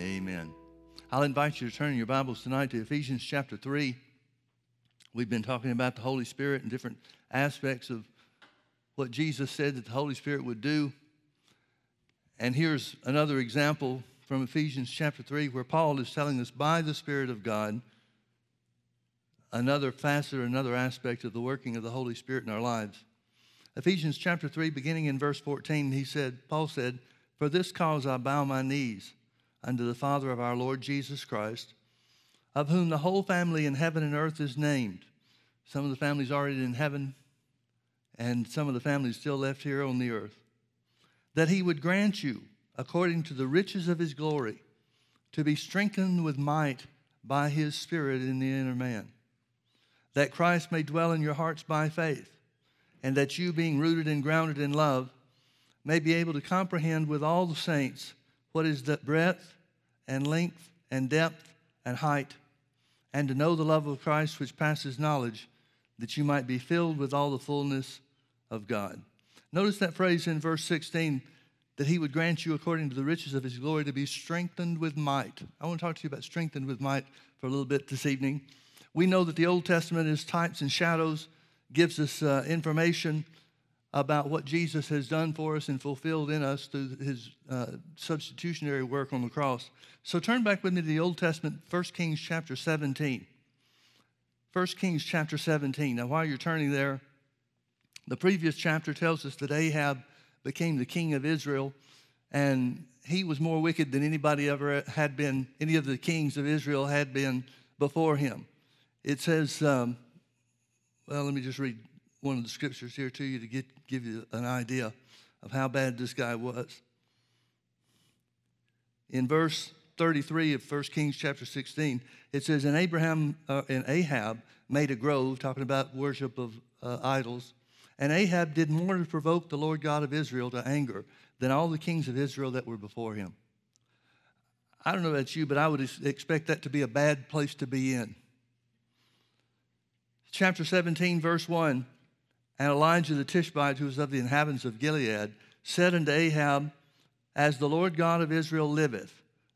Amen. I'll invite you to turn your Bibles tonight to Ephesians chapter 3. We've been talking about the Holy Spirit and different aspects of what Jesus said that the Holy Spirit would do. And here's another example from Ephesians chapter 3 where Paul is telling us by the Spirit of God another facet, another aspect of the working of the Holy Spirit in our lives. Ephesians chapter 3, beginning in verse 14, he said, Paul said, For this cause I bow my knees unto the Father of our Lord Jesus Christ, of whom the whole family in heaven and earth is named. Some of the families already in heaven, and some of the families still left here on the earth. That he would grant you, according to the riches of his glory, to be strengthened with might by his Spirit in the inner man. That Christ may dwell in your hearts by faith, and that you, being rooted and grounded in love, may be able to comprehend with all the saints what is the breadth and length and depth and height, and to know the love of Christ which passes knowledge, that you might be filled with all the fullness of God. Notice that phrase in verse 16 that he would grant you according to the riches of his glory to be strengthened with might. I want to talk to you about strengthened with might for a little bit this evening. We know that the Old Testament is types and shadows, gives us uh, information about what Jesus has done for us and fulfilled in us through his uh, substitutionary work on the cross. So turn back with me to the Old Testament, 1 Kings chapter 17. 1 Kings chapter 17. Now, while you're turning there, the previous chapter tells us that Ahab became the king of Israel, and he was more wicked than anybody ever had been, any of the kings of Israel had been before him. It says, um, well, let me just read one of the scriptures here to you to get, give you an idea of how bad this guy was. In verse 33 of 1 Kings chapter 16, it says, And Abraham uh, and Ahab made a grove, talking about worship of uh, idols. And Ahab did more to provoke the Lord God of Israel to anger than all the kings of Israel that were before him. I don't know about you, but I would expect that to be a bad place to be in. Chapter 17, verse 1 and Elijah the Tishbite, who was of the inhabitants of Gilead, said unto Ahab, As the Lord God of Israel liveth,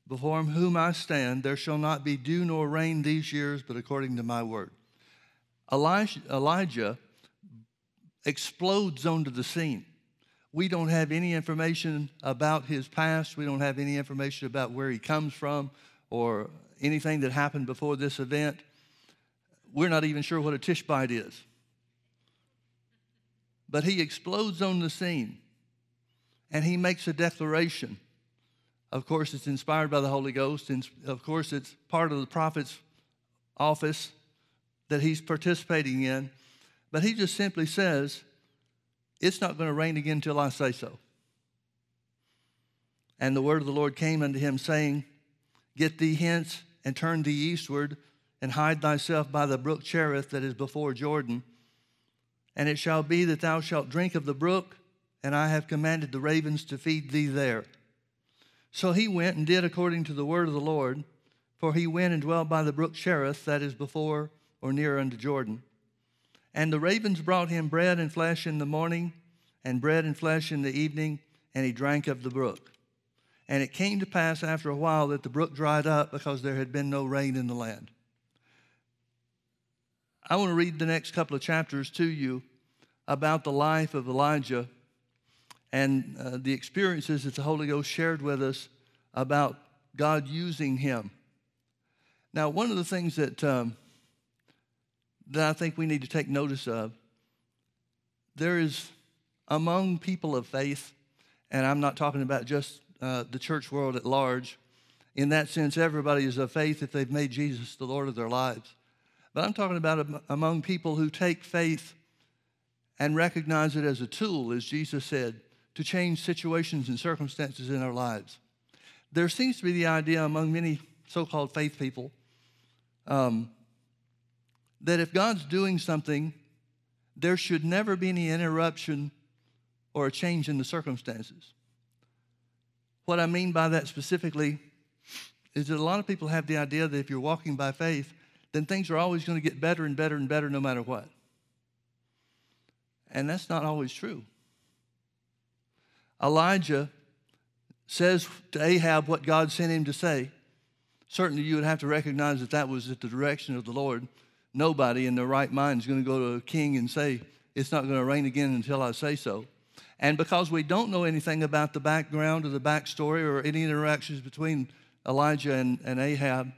before whom I stand, there shall not be dew nor rain these years, but according to my word. Elijah, Elijah explodes onto the scene. We don't have any information about his past. We don't have any information about where he comes from or anything that happened before this event. We're not even sure what a Tishbite is. But he explodes on the scene and he makes a declaration. Of course, it's inspired by the Holy Ghost, and of course, it's part of the prophet's office that he's participating in. But he just simply says, It's not going to rain again until I say so. And the word of the Lord came unto him, saying, Get thee hence and turn thee eastward, and hide thyself by the brook Cherith that is before Jordan and it shall be that thou shalt drink of the brook, and I have commanded the ravens to feed thee there. So he went and did according to the word of the Lord, for he went and dwelt by the brook Cherith, that is before or near unto Jordan. And the ravens brought him bread and flesh in the morning, and bread and flesh in the evening, and he drank of the brook. And it came to pass after a while that the brook dried up because there had been no rain in the land. I want to read the next couple of chapters to you about the life of Elijah and uh, the experiences that the Holy Ghost shared with us about God using him. Now, one of the things that, um, that I think we need to take notice of, there is among people of faith, and I'm not talking about just uh, the church world at large. In that sense, everybody is of faith if they've made Jesus the Lord of their lives. But I'm talking about among people who take faith and recognize it as a tool, as Jesus said, to change situations and circumstances in our lives. There seems to be the idea among many so called faith people um, that if God's doing something, there should never be any interruption or a change in the circumstances. What I mean by that specifically is that a lot of people have the idea that if you're walking by faith, then things are always going to get better and better and better no matter what. And that's not always true. Elijah says to Ahab what God sent him to say, certainly you would have to recognize that that was at the direction of the Lord. Nobody in their right mind is going to go to a king and say, It's not going to rain again until I say so. And because we don't know anything about the background or the backstory or any interactions between Elijah and, and Ahab,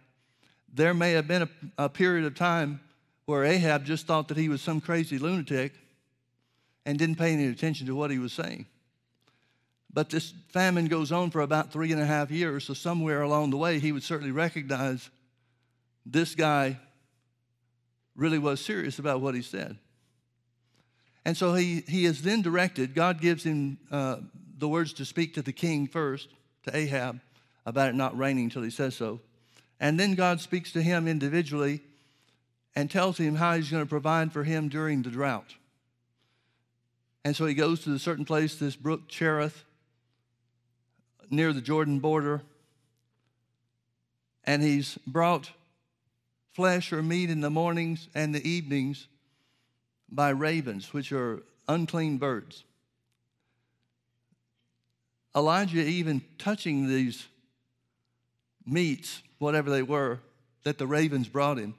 there may have been a, a period of time where Ahab just thought that he was some crazy lunatic and didn't pay any attention to what he was saying. But this famine goes on for about three and a half years, so somewhere along the way, he would certainly recognize this guy really was serious about what he said. And so he, he is then directed, God gives him uh, the words to speak to the king first, to Ahab, about it not raining until he says so. And then God speaks to him individually and tells him how he's going to provide for him during the drought. And so he goes to a certain place, this brook Cherith, near the Jordan border, and he's brought flesh or meat in the mornings and the evenings by ravens, which are unclean birds. Elijah, even touching these meats, whatever they were, that the ravens brought him,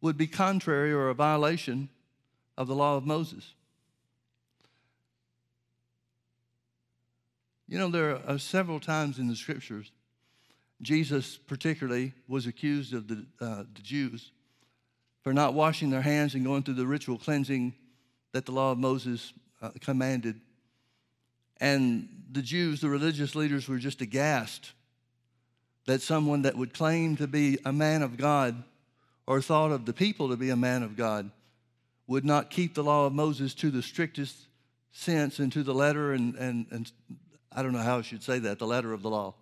would be contrary or a violation of the law of Moses. You know, there are several times in the scriptures, Jesus particularly was accused of the, uh, the Jews for not washing their hands and going through the ritual cleansing that the law of Moses uh, commanded. And the Jews, the religious leaders, were just aghast that someone that would claim to be a man of God or thought of the people to be a man of God would not keep the law of Moses to the strictest sense and to the letter, and, and, and I don't know how I should say that, the letter of the law.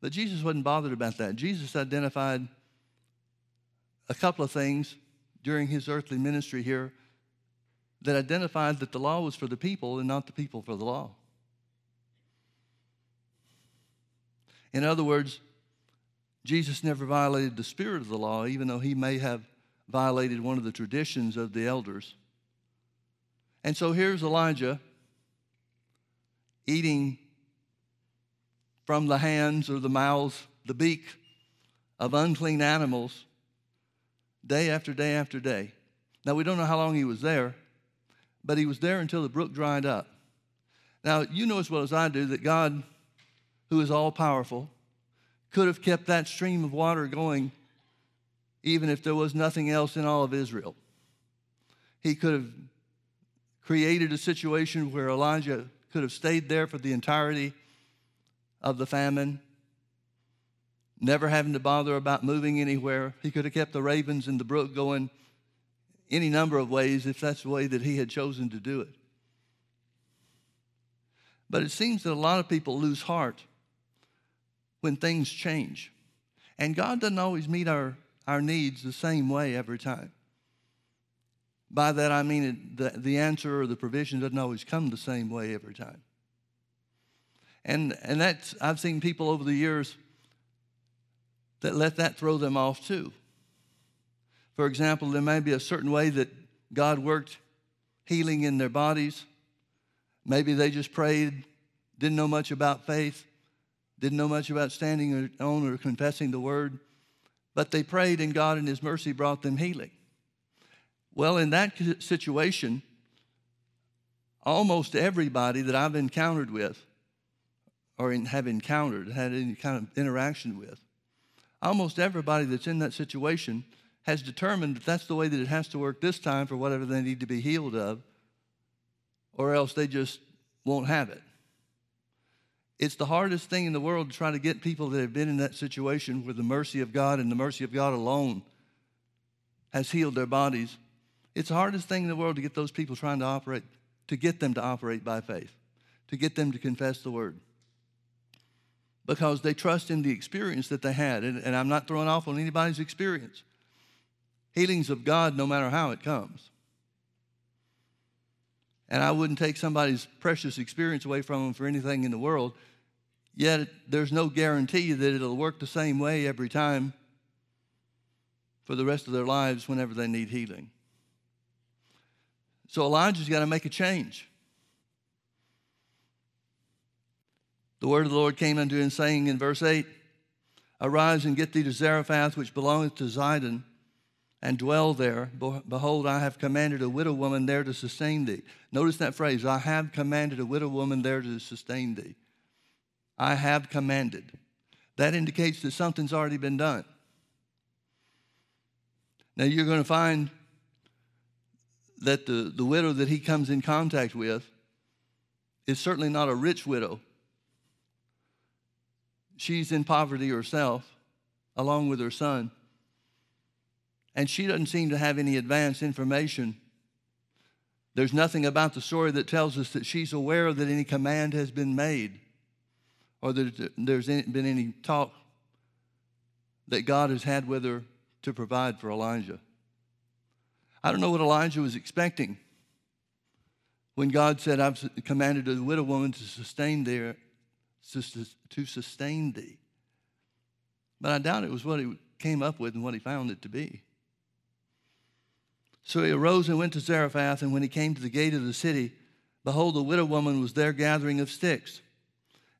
But Jesus wasn't bothered about that. Jesus identified a couple of things during his earthly ministry here that identified that the law was for the people and not the people for the law. In other words, Jesus never violated the spirit of the law, even though he may have violated one of the traditions of the elders. And so here's Elijah eating from the hands or the mouths, the beak of unclean animals day after day after day. Now, we don't know how long he was there, but he was there until the brook dried up. Now, you know as well as I do that God, who is all powerful, could have kept that stream of water going even if there was nothing else in all of Israel. He could have created a situation where Elijah could have stayed there for the entirety of the famine never having to bother about moving anywhere. He could have kept the ravens in the brook going any number of ways if that's the way that he had chosen to do it. But it seems that a lot of people lose heart when things change. And God doesn't always meet our, our needs the same way every time. By that I mean it, the, the answer or the provision doesn't always come the same way every time. And, and that's, I've seen people over the years that let that throw them off too. For example, there may be a certain way that God worked healing in their bodies. Maybe they just prayed, didn't know much about faith, didn't know much about standing on or confessing the word, but they prayed and God in His mercy brought them healing. Well, in that situation, almost everybody that I've encountered with or have encountered, had any kind of interaction with, almost everybody that's in that situation has determined that that's the way that it has to work this time for whatever they need to be healed of, or else they just won't have it. It's the hardest thing in the world to try to get people that have been in that situation where the mercy of God and the mercy of God alone has healed their bodies. It's the hardest thing in the world to get those people trying to operate, to get them to operate by faith, to get them to confess the word because they trust in the experience that they had. And, and I'm not throwing off on anybody's experience. Healings of God, no matter how it comes. And I wouldn't take somebody's precious experience away from them for anything in the world. Yet there's no guarantee that it'll work the same way every time for the rest of their lives whenever they need healing. So Elijah's got to make a change. The word of the Lord came unto him, saying in verse 8, Arise and get thee to Zarephath, which belongeth to Zidon, and dwell there. Behold, I have commanded a widow woman there to sustain thee. Notice that phrase I have commanded a widow woman there to sustain thee. I have commanded. That indicates that something's already been done. Now you're going to find that the, the widow that he comes in contact with is certainly not a rich widow. She's in poverty herself, along with her son. And she doesn't seem to have any advance information. There's nothing about the story that tells us that she's aware that any command has been made or that there's been any talk that God has had with her to provide for Elijah. I don't know what Elijah was expecting when God said, I've commanded a widow woman to sustain to sustain thee. But I doubt it was what he came up with and what he found it to be. So he arose and went to Zarephath, and when he came to the gate of the city, behold, the widow woman was there gathering of sticks.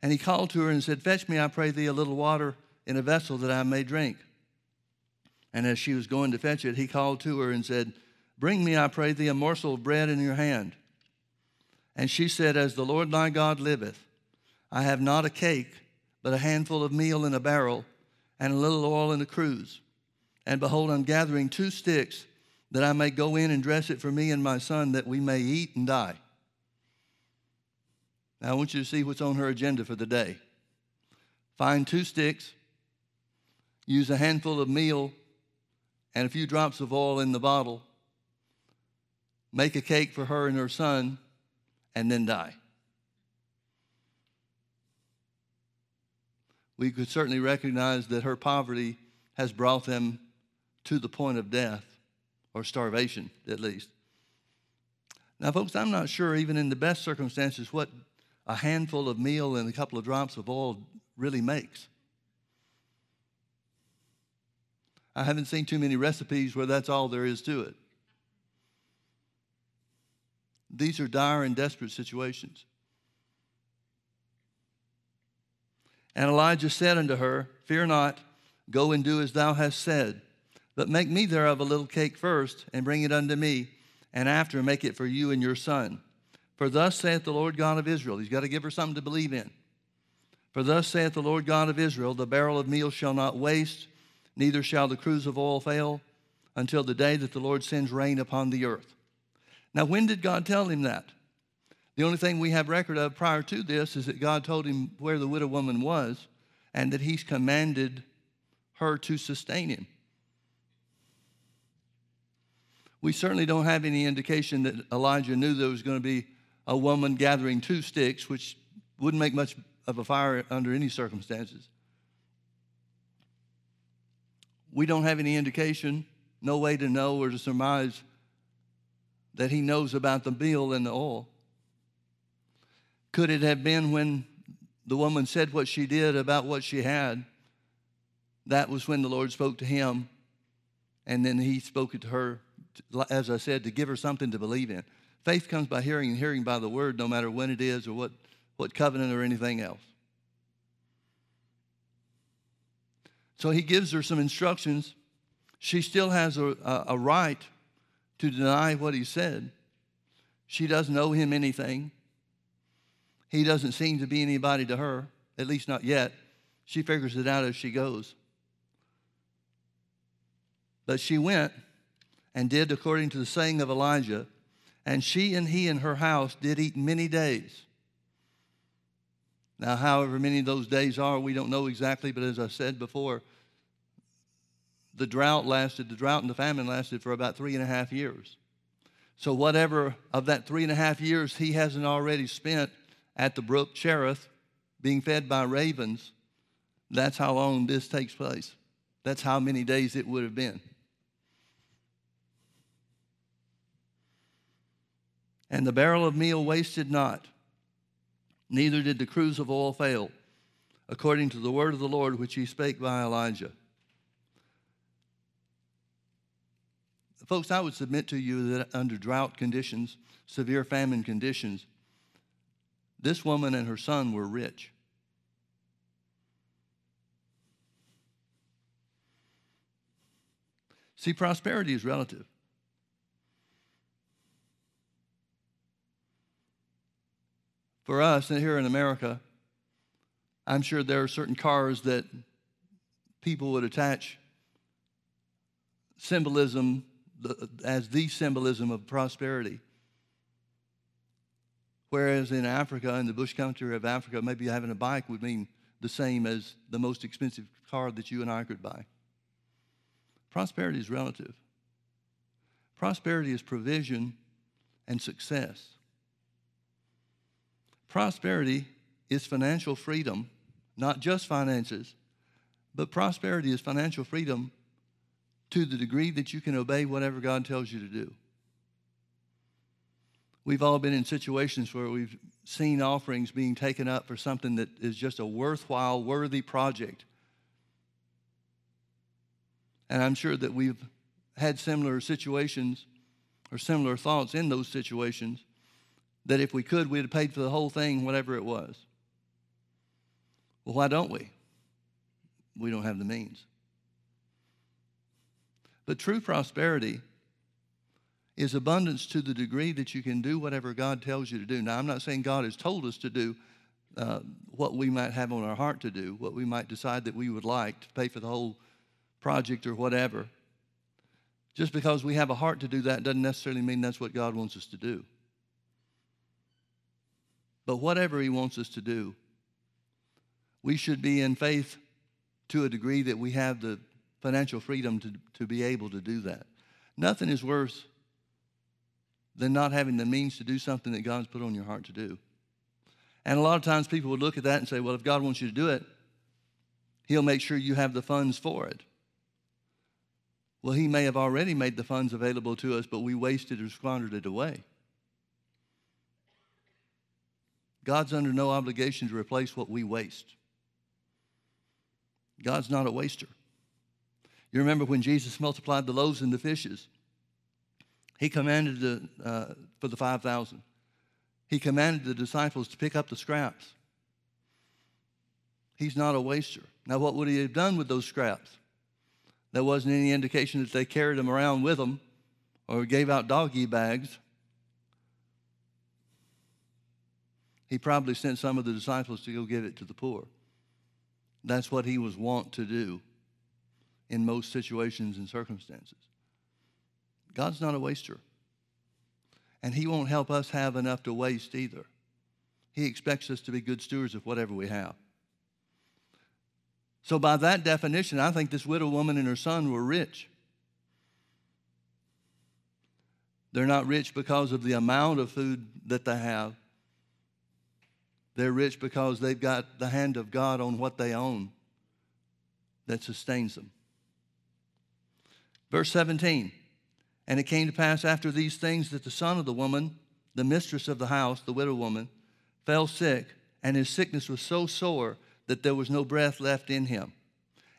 And he called to her and said, Fetch me, I pray thee, a little water in a vessel that I may drink. And as she was going to fetch it, he called to her and said, Bring me, I pray thee, a morsel of bread in your hand. And she said, As the Lord thy God liveth, I have not a cake, but a handful of meal in a barrel, and a little oil in a cruse. And behold, I'm gathering two sticks, that I may go in and dress it for me and my son, that we may eat and die. Now, I want you to see what's on her agenda for the day. Find two sticks, use a handful of meal and a few drops of oil in the bottle, make a cake for her and her son, and then die. We could certainly recognize that her poverty has brought them to the point of death or starvation, at least. Now, folks, I'm not sure, even in the best circumstances, what a handful of meal and a couple of drops of oil really makes. I haven't seen too many recipes where that's all there is to it. These are dire and desperate situations. And Elijah said unto her, Fear not, go and do as thou hast said, but make me thereof a little cake first, and bring it unto me, and after make it for you and your son. For thus saith the Lord God of Israel. He's got to give her something to believe in. For thus saith the Lord God of Israel The barrel of meal shall not waste, neither shall the cruse of oil fail, until the day that the Lord sends rain upon the earth. Now, when did God tell him that? The only thing we have record of prior to this is that God told him where the widow woman was and that he's commanded her to sustain him. We certainly don't have any indication that Elijah knew there was going to be a woman gathering two sticks, which wouldn't make much of a fire under any circumstances. We don't have any indication, no way to know or to surmise that he knows about the meal and the oil. Could it have been when the woman said what she did about what she had? That was when the Lord spoke to him, and then he spoke to her, as I said, to give her something to believe in. Faith comes by hearing, and hearing by the word, no matter when it is or what, what covenant or anything else. So he gives her some instructions. She still has a, a, a right to deny what he said. She doesn't owe him anything. He doesn't seem to be anybody to her, at least not yet. She figures it out as she goes. But she went and did according to the saying of Elijah, and she and he and her house did eat many days. Now, however many those days are, we don't know exactly, but as I said before, the drought lasted, the drought and the famine lasted for about three and a half years. So, whatever of that three and a half years he hasn't already spent at the brook Cherith being fed by ravens, that's how long this takes place. That's how many days it would have been. And the barrel of meal wasted not, neither did the cruse of oil fail, according to the word of the Lord which he spake by Elijah. Folks, I would submit to you that under drought conditions, severe famine conditions, this woman and her son were rich. See, prosperity is relative. For us here in America, I'm sure there are certain cars that people would attach symbolism as the symbolism of prosperity. Whereas in Africa, in the bush country of Africa, maybe having a bike would mean the same as the most expensive car that you and I could buy. Prosperity is relative. Prosperity is provision and success. Prosperity is financial freedom, not just finances, but prosperity is financial freedom to the degree that you can obey whatever God tells you to do. We've all been in situations where we've seen offerings being taken up for something that is just a worthwhile, worthy project. And I'm sure that we've had similar situations or similar thoughts in those situations that if we could, we'd have paid for the whole thing, whatever it was. Well, why don't we? We don't have the means. But true prosperity is abundance to the degree that you can do whatever God tells you to do. Now, I'm not saying God has told us to do uh, what we might have on our heart to do, what we might decide that we would like to pay for the whole project or whatever. Just because we have a heart to do that doesn't necessarily mean that's what God wants us to do. But whatever He wants us to do, we should be in faith to a degree that we have the financial freedom to, to be able to do that. Nothing is worse than not having the means to do something that God's put on your heart to do. And a lot of times people would look at that and say, well, if God wants you to do it, He'll make sure you have the funds for it. Well, He may have already made the funds available to us, but we wasted or squandered it away. God's under no obligation to replace what we waste. God's not a waster. You remember when Jesus multiplied the loaves and the fishes? He commanded the, uh, for the 5,000. He commanded the disciples to pick up the scraps. He's not a waster. Now, what would he have done with those scraps? There wasn't any indication that they carried them around with them or gave out doggy bags. He probably sent some of the disciples to go give it to the poor. That's what he was wont to do in most situations and circumstances. God's not a waster. And he won't help us have enough to waste either. He expects us to be good stewards of whatever we have. So, by that definition, I think this widow woman and her son were rich. They're not rich because of the amount of food that they have, they're rich because they've got the hand of God on what they own that sustains them. Verse 17 And it came to pass after these things that the son of the woman, the mistress of the house, the widow woman, fell sick, and his sickness was so sore that there was no breath left in him.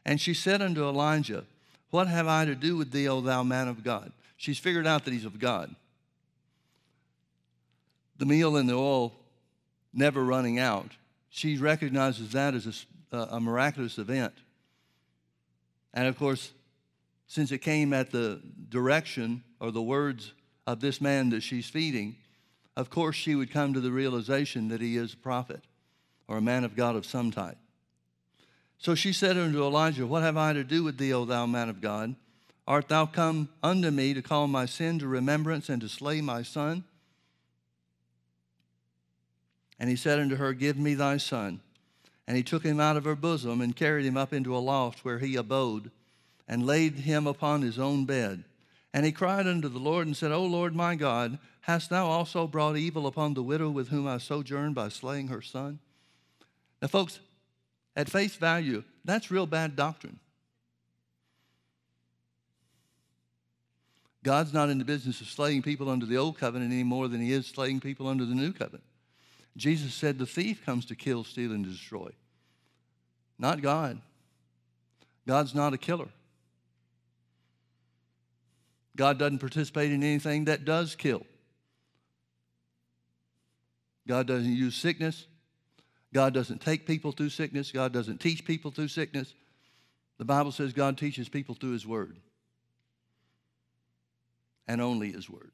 And she said unto Elijah, What have I to do with thee, O thou man of God? She's figured out that he's of God. The meal and the oil never running out. She recognizes that as a, a miraculous event. And of course, since it came at the direction or the words of this man that she's feeding, of course she would come to the realization that he is a prophet or a man of God of some type. So she said unto Elijah, What have I to do with thee, O thou man of God? Art thou come unto me to call my sin to remembrance and to slay my son? And he said unto her, Give me thy son. And he took him out of her bosom and carried him up into a loft where he abode and laid him upon his own bed. And he cried unto the Lord and said, O Lord my God, hast thou also brought evil upon the widow with whom I sojourned by slaying her son? Now, folks, at face value, that's real bad doctrine. God's not in the business of slaying people under the old covenant any more than he is slaying people under the new covenant. Jesus said the thief comes to kill, steal, and destroy. Not God. God's not a killer. God doesn't participate in anything that does kill. God doesn't use sickness. God doesn't take people through sickness. God doesn't teach people through sickness. The Bible says God teaches people through His Word. and only His word.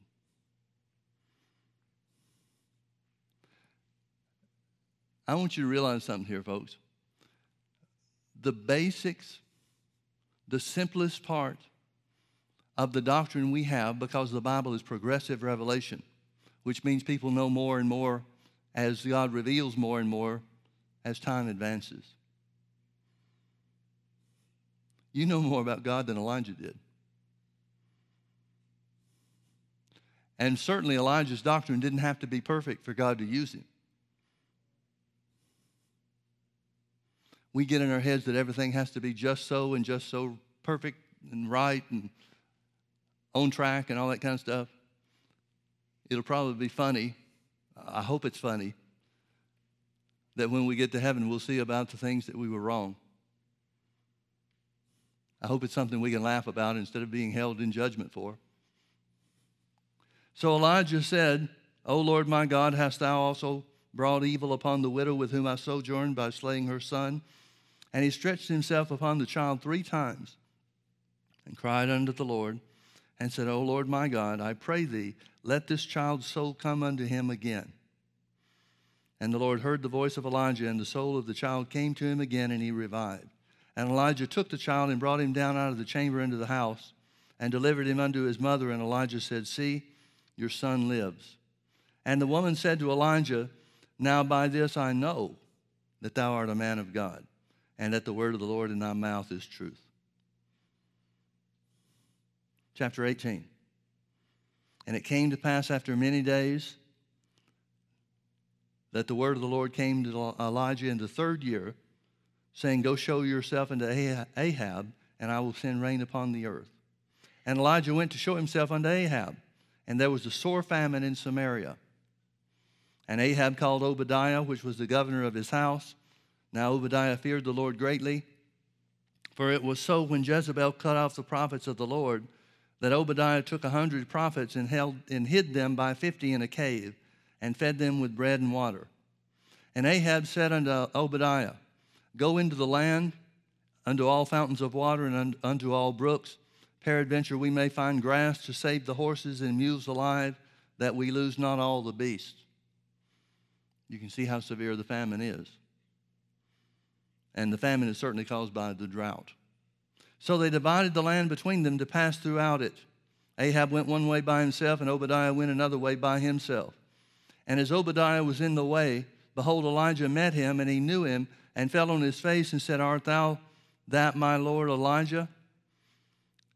I want you to realize something here, folks. The basics, the simplest part of the doctrine we have, because the Bible is progressive revelation, which means people know more and more as God reveals more and more as time advances. You know more about God than Elijah did. And certainly Elijah's doctrine didn't have to be perfect for God to use him. We get in our heads that everything has to be just so and just so perfect and right and on track and all that kind of stuff. It'll probably be funny. I hope it's funny that when we get to heaven, we'll see about the things that we were wrong. I hope it's something we can laugh about instead of being held in judgment for. So Elijah said, O Lord my God, hast thou also brought evil upon the widow with whom I sojourned by slaying her son? And he stretched himself upon the child three times and cried unto the Lord and said, O Lord my God, I pray thee, let this child's soul come unto him again. And the Lord heard the voice of Elijah, and the soul of the child came to him again, and he revived. And Elijah took the child and brought him down out of the chamber into the house and delivered him unto his mother. And Elijah said, See, your son lives. And the woman said to Elijah, Now by this I know that thou art a man of God, and that the word of the Lord in thy mouth is truth. Chapter 18. And it came to pass after many days that the word of the Lord came to Elijah in the third year, saying, Go show yourself unto Ahab, and I will send rain upon the earth. And Elijah went to show himself unto Ahab, and there was a sore famine in Samaria. And Ahab called Obadiah, which was the governor of his house. Now Obadiah feared the Lord greatly, for it was so when Jezebel cut off the prophets of the Lord that Obadiah took a hundred prophets and, held, and hid them by fifty in a cave and fed them with bread and water. And Ahab said unto Obadiah, Go into the land, unto all fountains of water, and unto all brooks. Peradventure we may find grass to save the horses and mules alive, that we lose not all the beasts. You can see how severe the famine is. And the famine is certainly caused by the drought. So they divided the land between them to pass throughout it. Ahab went one way by himself, and Obadiah went another way by himself. And as Obadiah was in the way, behold, Elijah met him, and he knew him, and fell on his face and said, Art thou that my Lord Elijah?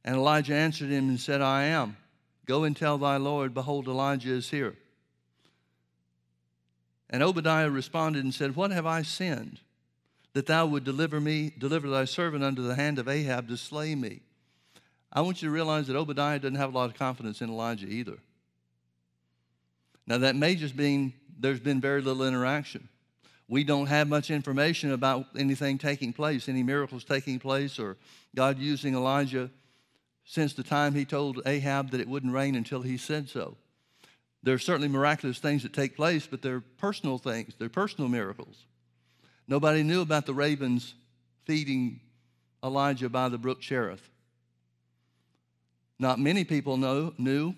And Elijah answered him and said, I am. Go and tell thy Lord, behold, Elijah is here. And Obadiah responded and said, What have I sinned? That thou would deliver me, deliver thy servant under the hand of Ahab to slay me. I want you to realize that Obadiah doesn't have a lot of confidence in Elijah either. Now, that may just mean there's been very little interaction. We don't have much information about anything taking place, any miracles taking place, or God using Elijah since the time he told Ahab that it wouldn't rain until he said so. There are certainly miraculous things that take place, but they're personal things, they're personal miracles. Nobody knew about the ravens feeding Elijah by the brook Cherith. Not many people know, knew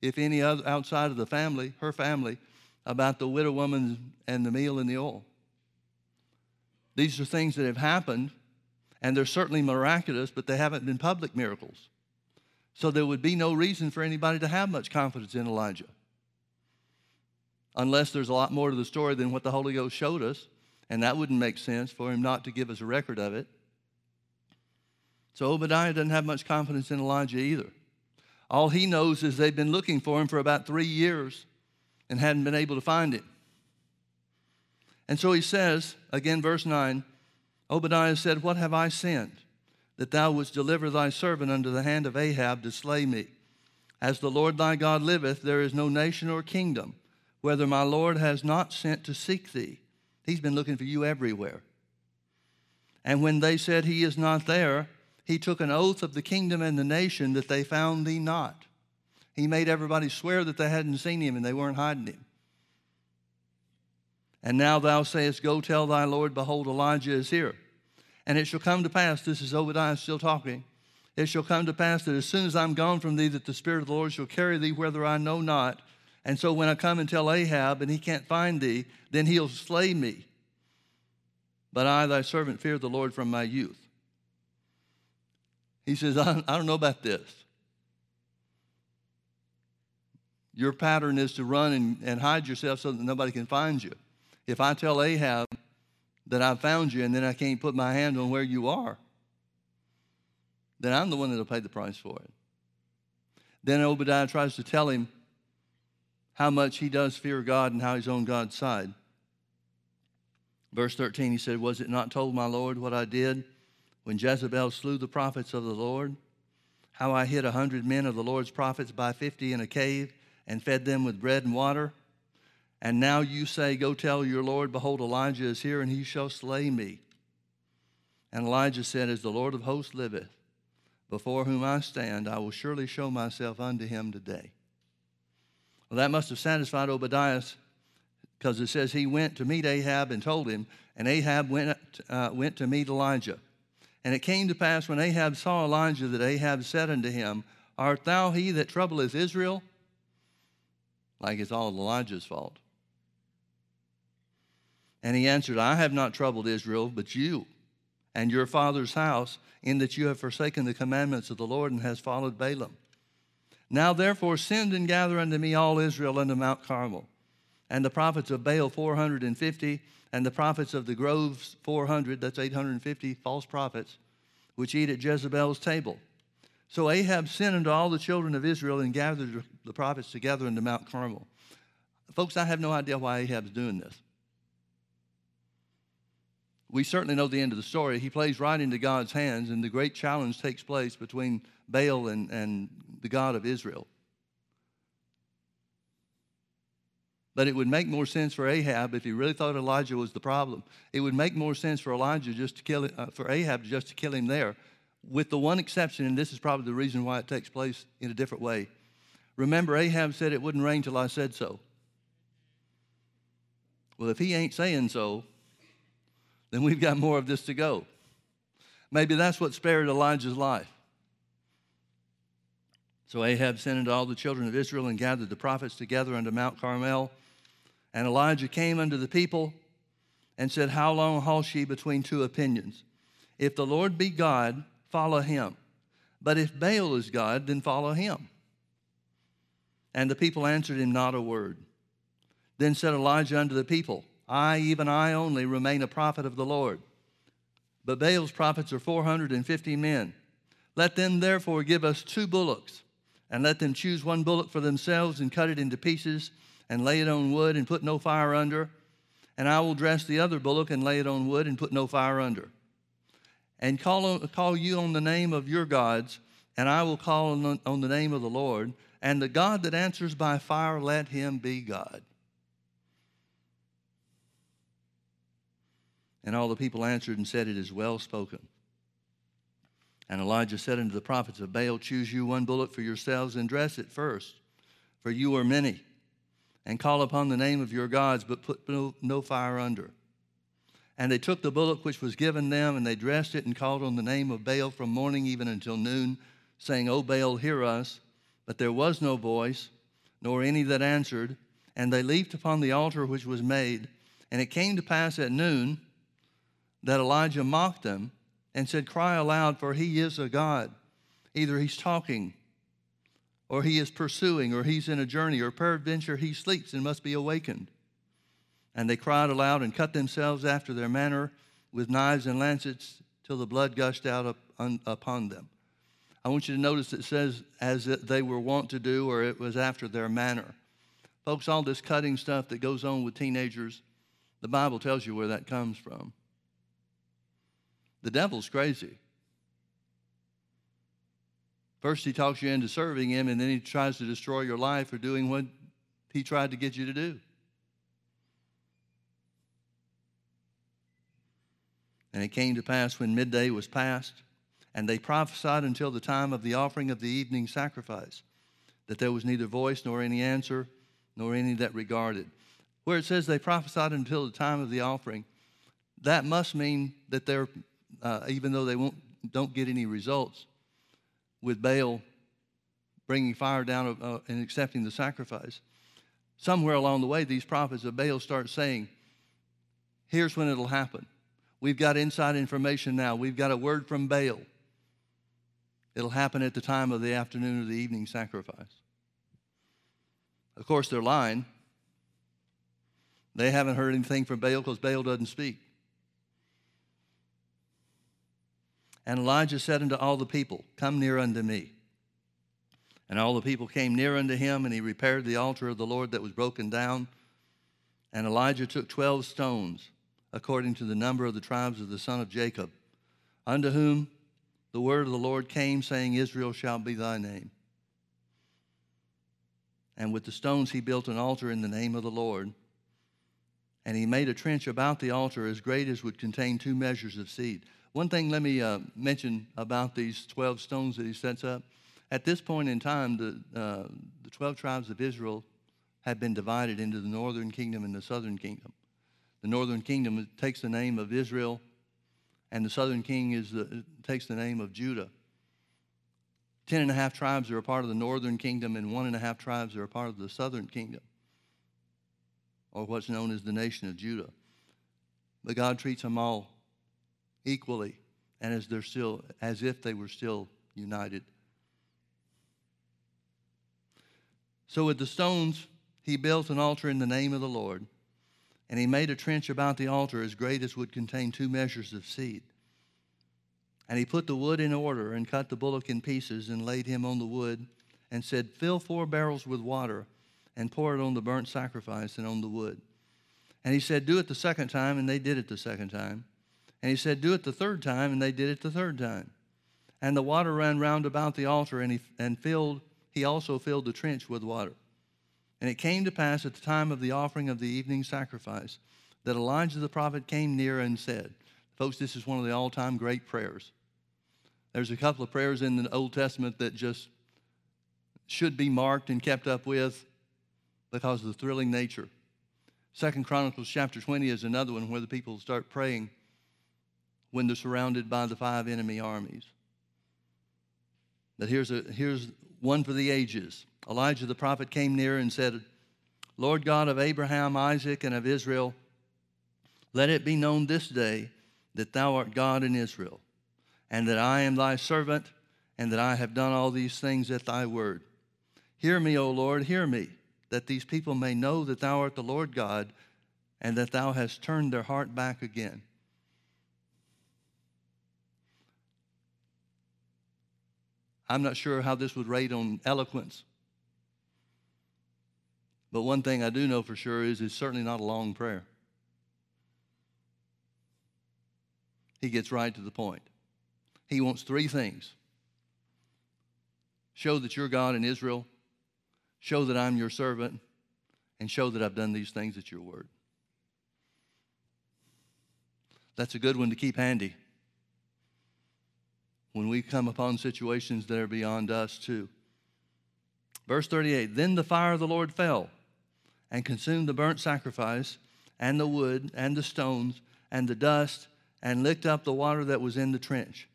if any other outside of the family, her family, about the widow woman and the meal and the oil. These are things that have happened, and they're certainly miraculous, but they haven't been public miracles. So there would be no reason for anybody to have much confidence in Elijah. Unless there's a lot more to the story than what the Holy Ghost showed us, and that wouldn't make sense for him not to give us a record of it. So Obadiah doesn't have much confidence in Elijah either. All he knows is they've been looking for him for about three years and hadn't been able to find him. And so he says, again, verse 9 Obadiah said, What have I sinned? That thou wouldst deliver thy servant unto the hand of Ahab to slay me. As the Lord thy God liveth, there is no nation or kingdom, whether my Lord has not sent to seek thee. He's been looking for you everywhere. And when they said he is not there, he took an oath of the kingdom and the nation that they found thee not. He made everybody swear that they hadn't seen him and they weren't hiding him. And now thou sayest, Go tell thy Lord, behold, Elijah is here. And it shall come to pass, this is Obadiah still talking, it shall come to pass that as soon as I'm gone from thee, that the Spirit of the Lord shall carry thee whither I know not. And so when I come and tell Ahab, and he can't find thee, then he'll slay me. But I, thy servant, fear the Lord from my youth. He says, I, I don't know about this. Your pattern is to run and, and hide yourself so that nobody can find you. If I tell Ahab that I found you and then I can't put my hand on where you are, then I'm the one that'll pay the price for it. Then Obadiah tries to tell him how much he does fear God and how he's on God's side. Verse 13, he said, Was it not told my Lord what I did when Jezebel slew the prophets of the Lord? How I hid a hundred men of the Lord's prophets by fifty in a cave and fed them with bread and water. And now you say, Go tell your Lord, behold, Elijah is here, and he shall slay me. And Elijah said, As the Lord of hosts liveth, before whom I stand, I will surely show myself unto him today. Well, that must have satisfied Obadiah because it says he went to meet Ahab and told him, and Ahab went, uh, went to meet Elijah. And it came to pass when Ahab saw Elijah that Ahab said unto him, Art thou he that troubleth Israel? like it's all Elijah's fault. And he answered, I have not troubled Israel, but you and your father's house, in that you have forsaken the commandments of the Lord and has followed Baalim. Now therefore send and gather unto me all Israel unto Mount Carmel, and the prophets of Baal 450, and the prophets of the groves 400, that's 850 false prophets, which eat at Jezebel's table. So Ahab sent unto all the children of Israel and gathered the prophets together unto Mount Carmel. Folks, I have no idea why Ahab's doing this. We certainly know the end of the story. He plays right into God's hands, and the great challenge takes place between Baal and, and the God of Israel. But it would make more sense for Ahab if he really thought Elijah was the problem. It would make more sense for Elijah just to kill uh, for Ahab just to kill him there with the one exception, and this is probably the reason why it takes place in a different way. Remember, Ahab said it wouldn't rain till I said so. Well, if he ain't saying so, then we've got more of this to go. Maybe that's what spared Elijah's life. So Ahab sent unto all the children of Israel and gathered the prophets together unto Mount Carmel. And Elijah came unto the people and said, How long halt ye between two opinions? If the Lord be God, follow him. But if Baal is God, then follow him. And the people answered him not a word. Then said Elijah unto the people, I, even I only, remain a prophet of the Lord. But Baal's prophets are 450 men. Let them therefore give us two bullocks, and let them choose one bullock for themselves, and cut it into pieces, and lay it on wood, and put no fire under. And I will dress the other bullock, and lay it on wood, and put no fire under and call, on, call you on the name of your gods, and I will call on, on the name of the Lord. And the God that answers by fire, let him be God. And all the people answered and said, It is well spoken. And Elijah said unto the prophets of Baal, Choose you one bullock for yourselves and dress it first, for you are many. And call upon the name of your gods, but put no, no fire under. And they took the bullock which was given them, and they dressed it and called on the name of Baal from morning even until noon, saying, O Baal, hear us. But there was no voice, nor any that answered. And they leaped upon the altar which was made. And it came to pass at noon that Elijah mocked them and said, Cry aloud, for he is a God. Either he's talking, or he is pursuing, or he's in a journey, or peradventure he sleeps and must be awakened. And they cried aloud and cut themselves after their manner with knives and lancets till the blood gushed out upon them. I want you to notice it says as they were wont to do, or it was after their manner. Folks, all this cutting stuff that goes on with teenagers, the Bible tells you where that comes from. The devil's crazy. First, he talks you into serving him, and then he tries to destroy your life for doing what he tried to get you to do. And it came to pass when midday was past, and they prophesied until the time of the offering of the evening sacrifice, that there was neither voice nor any answer, nor any that regarded. Where it says they prophesied until the time of the offering, that must mean that they're, uh, even though they won't, don't get any results, with Baal bringing fire down uh, and accepting the sacrifice. Somewhere along the way, these prophets of Baal start saying, Here's when it'll happen. We've got inside information now. We've got a word from Baal. It'll happen at the time of the afternoon or the evening sacrifice. Of course, they're lying. They haven't heard anything from Baal because Baal doesn't speak. And Elijah said unto all the people, Come near unto me. And all the people came near unto him, and he repaired the altar of the Lord that was broken down. And Elijah took twelve stones, according to the number of the tribes of the son of Jacob, unto whom the word of the Lord came, saying, Israel shall be thy name. And with the stones he built an altar in the name of the Lord. And he made a trench about the altar as great as would contain two measures of seed. One thing let me uh, mention about these 12 stones that he sets up. At this point in time, the, uh, the 12 tribes of Israel had been divided into the northern kingdom and the southern kingdom. The northern kingdom takes the name of Israel, and the southern king is the, takes the name of Judah. Ten and a half tribes are a part of the northern kingdom, and one and a half tribes are a part of the southern kingdom, or what's known as the nation of Judah. But God treats them all equally, and as they're still as if they were still united. So with the stones, he built an altar in the name of the Lord, and he made a trench about the altar as great as would contain two measures of seed. And he put the wood in order and cut the bullock in pieces and laid him on the wood and said, Fill four barrels with water and pour it on the burnt sacrifice and on the wood. And he said, Do it the second time, and they did it the second time. And he said, Do it the third time, and they did it the third time. And the water ran round about the altar, and he, and filled, he also filled the trench with water. And it came to pass at the time of the offering of the evening sacrifice that Elijah the prophet came near and said, Folks, this is one of the all time great prayers. There's a couple of prayers in the Old Testament that just should be marked and kept up with because of the thrilling nature. Second Chronicles chapter 20 is another one where the people start praying when they're surrounded by the five enemy armies. But here's, a, here's one for the ages. Elijah the prophet came near and said, Lord God of Abraham, Isaac, and of Israel, let it be known this day that thou art God in Israel, and that I am thy servant, and that I have done all these things at thy word. Hear me, O Lord, hear me, that these people may know that thou art the Lord God, and that thou hast turned their heart back again. I'm not sure how this would rate on eloquence. But one thing I do know for sure is it's certainly not a long prayer. He gets right to the point. He wants three things show that you're God in Israel, show that I'm your servant, and show that I've done these things at your word. That's a good one to keep handy when we come upon situations that are beyond us, too. Verse 38 Then the fire of the Lord fell and consumed the burnt sacrifice, and the wood, and the stones, and the dust, and licked up the water that was in the trench.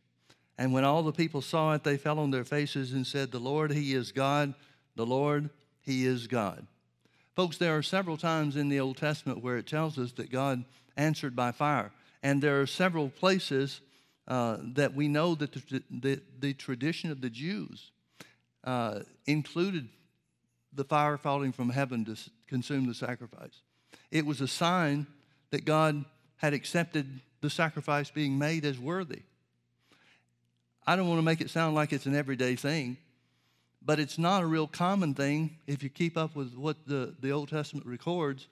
And when all the people saw it, they fell on their faces and said, The Lord, He is God. The Lord, He is God. Folks, there are several times in the Old Testament where it tells us that God answered by fire. And there are several places uh, that we know that the, the, the, tradition of the Jews uh, included the fire falling from heaven to consume the sacrifice. It was a sign that God had accepted the sacrifice being made as worthy. I don't want to make it sound like it's an everyday thing, but it's not a real common thing if you keep up with what the, the Old Testament records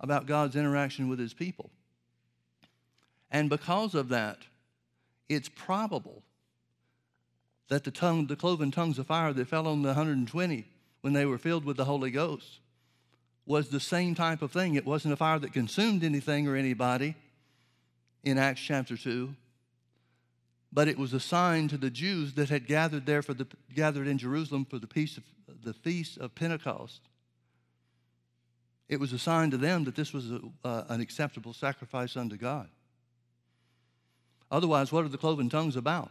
about God's interaction with his people. And because of that, it's probable that the tongue, the cloven tongues of fire that fell on the 120 when they were filled with the Holy Ghost was the same type of thing. It wasn't a fire that consumed anything or anybody in Acts chapter 2, but it was a sign to the Jews that had gathered there for the gathered in Jerusalem for the feast of, the feast of Pentecost. It was a sign to them that this was a, uh, an acceptable sacrifice unto God. Otherwise, what are the cloven tongues about?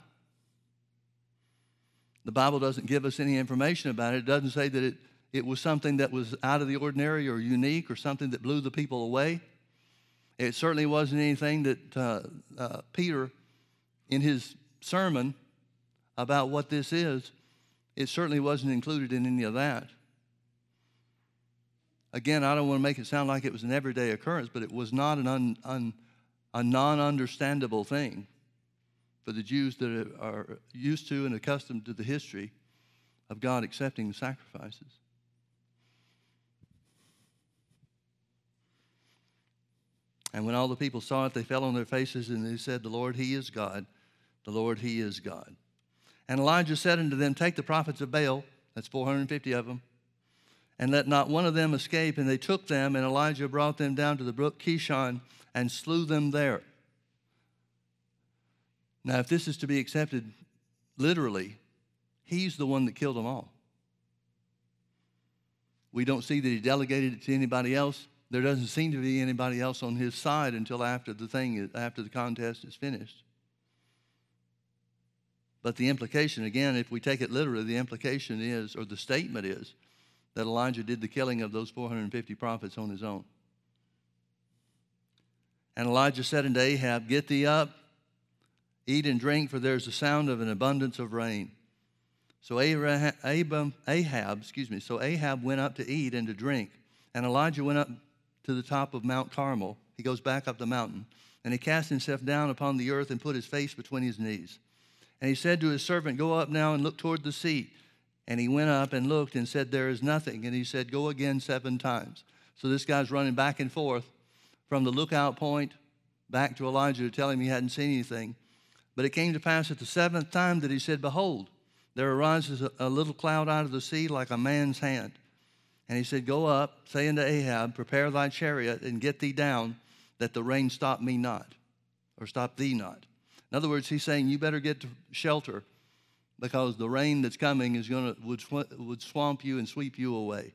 The Bible doesn't give us any information about it. It doesn't say that it, it was something that was out of the ordinary or unique or something that blew the people away. It certainly wasn't anything that uh, uh, Peter, in his sermon about what this is, it certainly wasn't included in any of that. Again, I don't want to make it sound like it was an everyday occurrence, but it was not an un, un, a non understandable thing for the Jews that are used to and accustomed to the history of God accepting the sacrifices. And when all the people saw it, they fell on their faces and they said, The Lord, He is God. The Lord, He is God. And Elijah said unto them, Take the prophets of Baal, that's 450 of them, and let not one of them escape. And they took them, and Elijah brought them down to the brook Kishon and slew them there. Now, if this is to be accepted literally, he's the one that killed them all. We don't see that he delegated it to anybody else. There doesn't seem to be anybody else on his side until after the thing, after the contest is finished. But the implication, again, if we take it literally, the implication is, or the statement is, that Elijah did the killing of those 450 prophets on his own. And Elijah said unto Ahab, Get thee up, eat and drink, for there's a sound of an abundance of rain. So Ahab, excuse me, so Ahab went up to eat and to drink, and Elijah went up to the top of Mount Carmel. He goes back up the mountain, and he cast himself down upon the earth and put his face between his knees. And he said to his servant, Go up now and look toward the sea. And he went up and looked and said, There is nothing. And he said, Go again seven times. So this guy's running back and forth from the lookout point back to Elijah to tell him he hadn't seen anything. But it came to pass at the seventh time that he said, Behold, there arises a, little cloud out of the sea like a man's hand. And he said, Go up, say unto Ahab, Prepare thy chariot, and get thee down, that the rain stop me not, or stop thee not. In other words, he's saying, You better get to shelter because the rain that's coming is to would, would swamp you and sweep you away.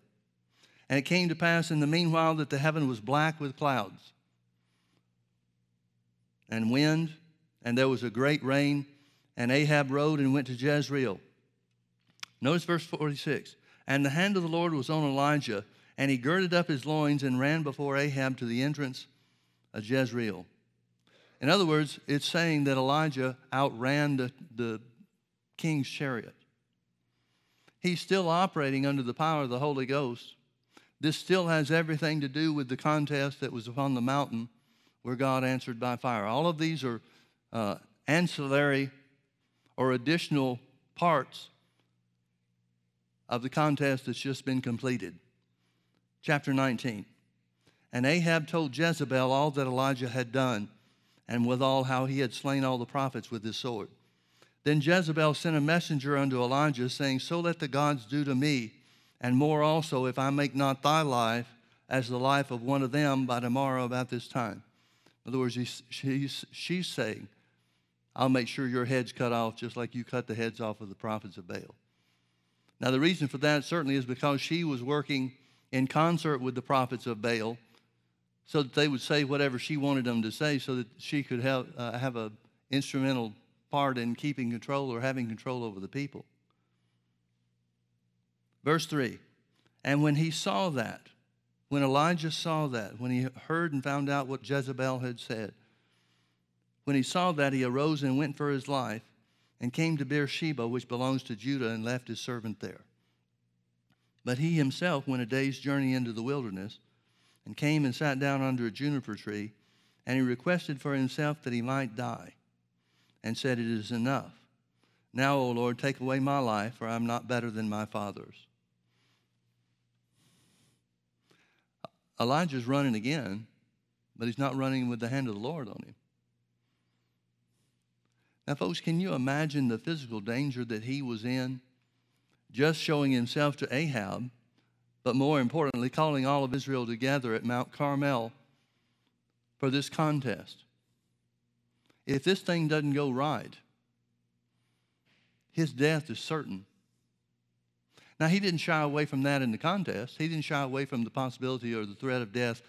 And it came to pass in the meanwhile that the heaven was black with clouds and wind, and there was a great rain, and Ahab rode and went to Jezreel. Notice verse 46. And the hand of the Lord was on Elijah, and he girded up his loins and ran before Ahab to the entrance of Jezreel. In other words, it's saying that Elijah outran the, the king's chariot. He's still operating under the power of the Holy Ghost. This still has everything to do with the contest that was upon the mountain where God answered by fire. All of these are uh, ancillary or additional parts of the contest that's just been completed. Chapter 19. And Ahab told Jezebel all that Elijah had done, and withal how he had slain all the prophets with his sword. Then Jezebel sent a messenger unto Elijah, saying, So let the gods do to me, and more also, if I make not thy life as the life of one of them by tomorrow about this time. In other words, she's, she's saying, I'll make sure your head's cut off just like you cut the heads off of the prophets of Baal. Now, the reason for that certainly is because she was working in concert with the prophets of Baal so that they would say whatever she wanted them to say so that she could have, uh, have an instrumental part in keeping control or having control over the people. Verse 3 And when he saw that, when Elijah saw that, when he heard and found out what Jezebel had said, when he saw that, he arose and went for his life and came to Beersheba, which belongs to Judah, and left his servant there. But he himself went a day's journey into the wilderness and came and sat down under a juniper tree, and he requested for himself that he might die and said, It is enough. Now, O Lord, take away my life, for I am not better than my father's. Elijah's running again, but he's not running with the hand of the Lord on him. Now, folks, can you imagine the physical danger that he was in? Just showing himself to Ahab, but more importantly, calling all of Israel together at Mount Carmel for this contest if this thing doesn't go right, his death is certain. Now, he didn't shy away from that in the contest. He didn't shy away from the possibility or the threat of death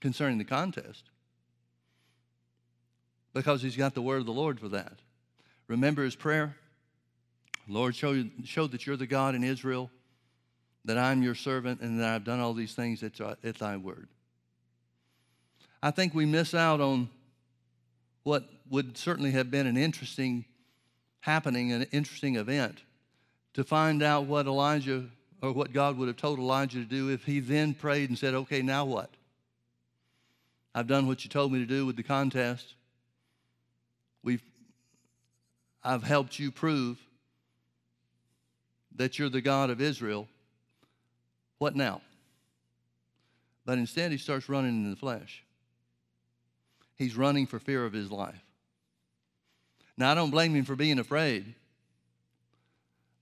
concerning the contest because he's got the word of the Lord for that. Remember his prayer? Lord, show, show that you're the God in Israel, that I'm your servant, and that I've done all these things at, at thy word. I think we miss out on what would certainly have been an interesting happening, an interesting event, to find out what Elijah or what God would have told Elijah to do if he then prayed and said, Okay, now what? I've done what you told me to do with the contest. We've, I've helped you prove that you're the God of Israel. What now? But instead, he starts running in the flesh. He's running for fear of his life. Now, I don't blame him for being afraid,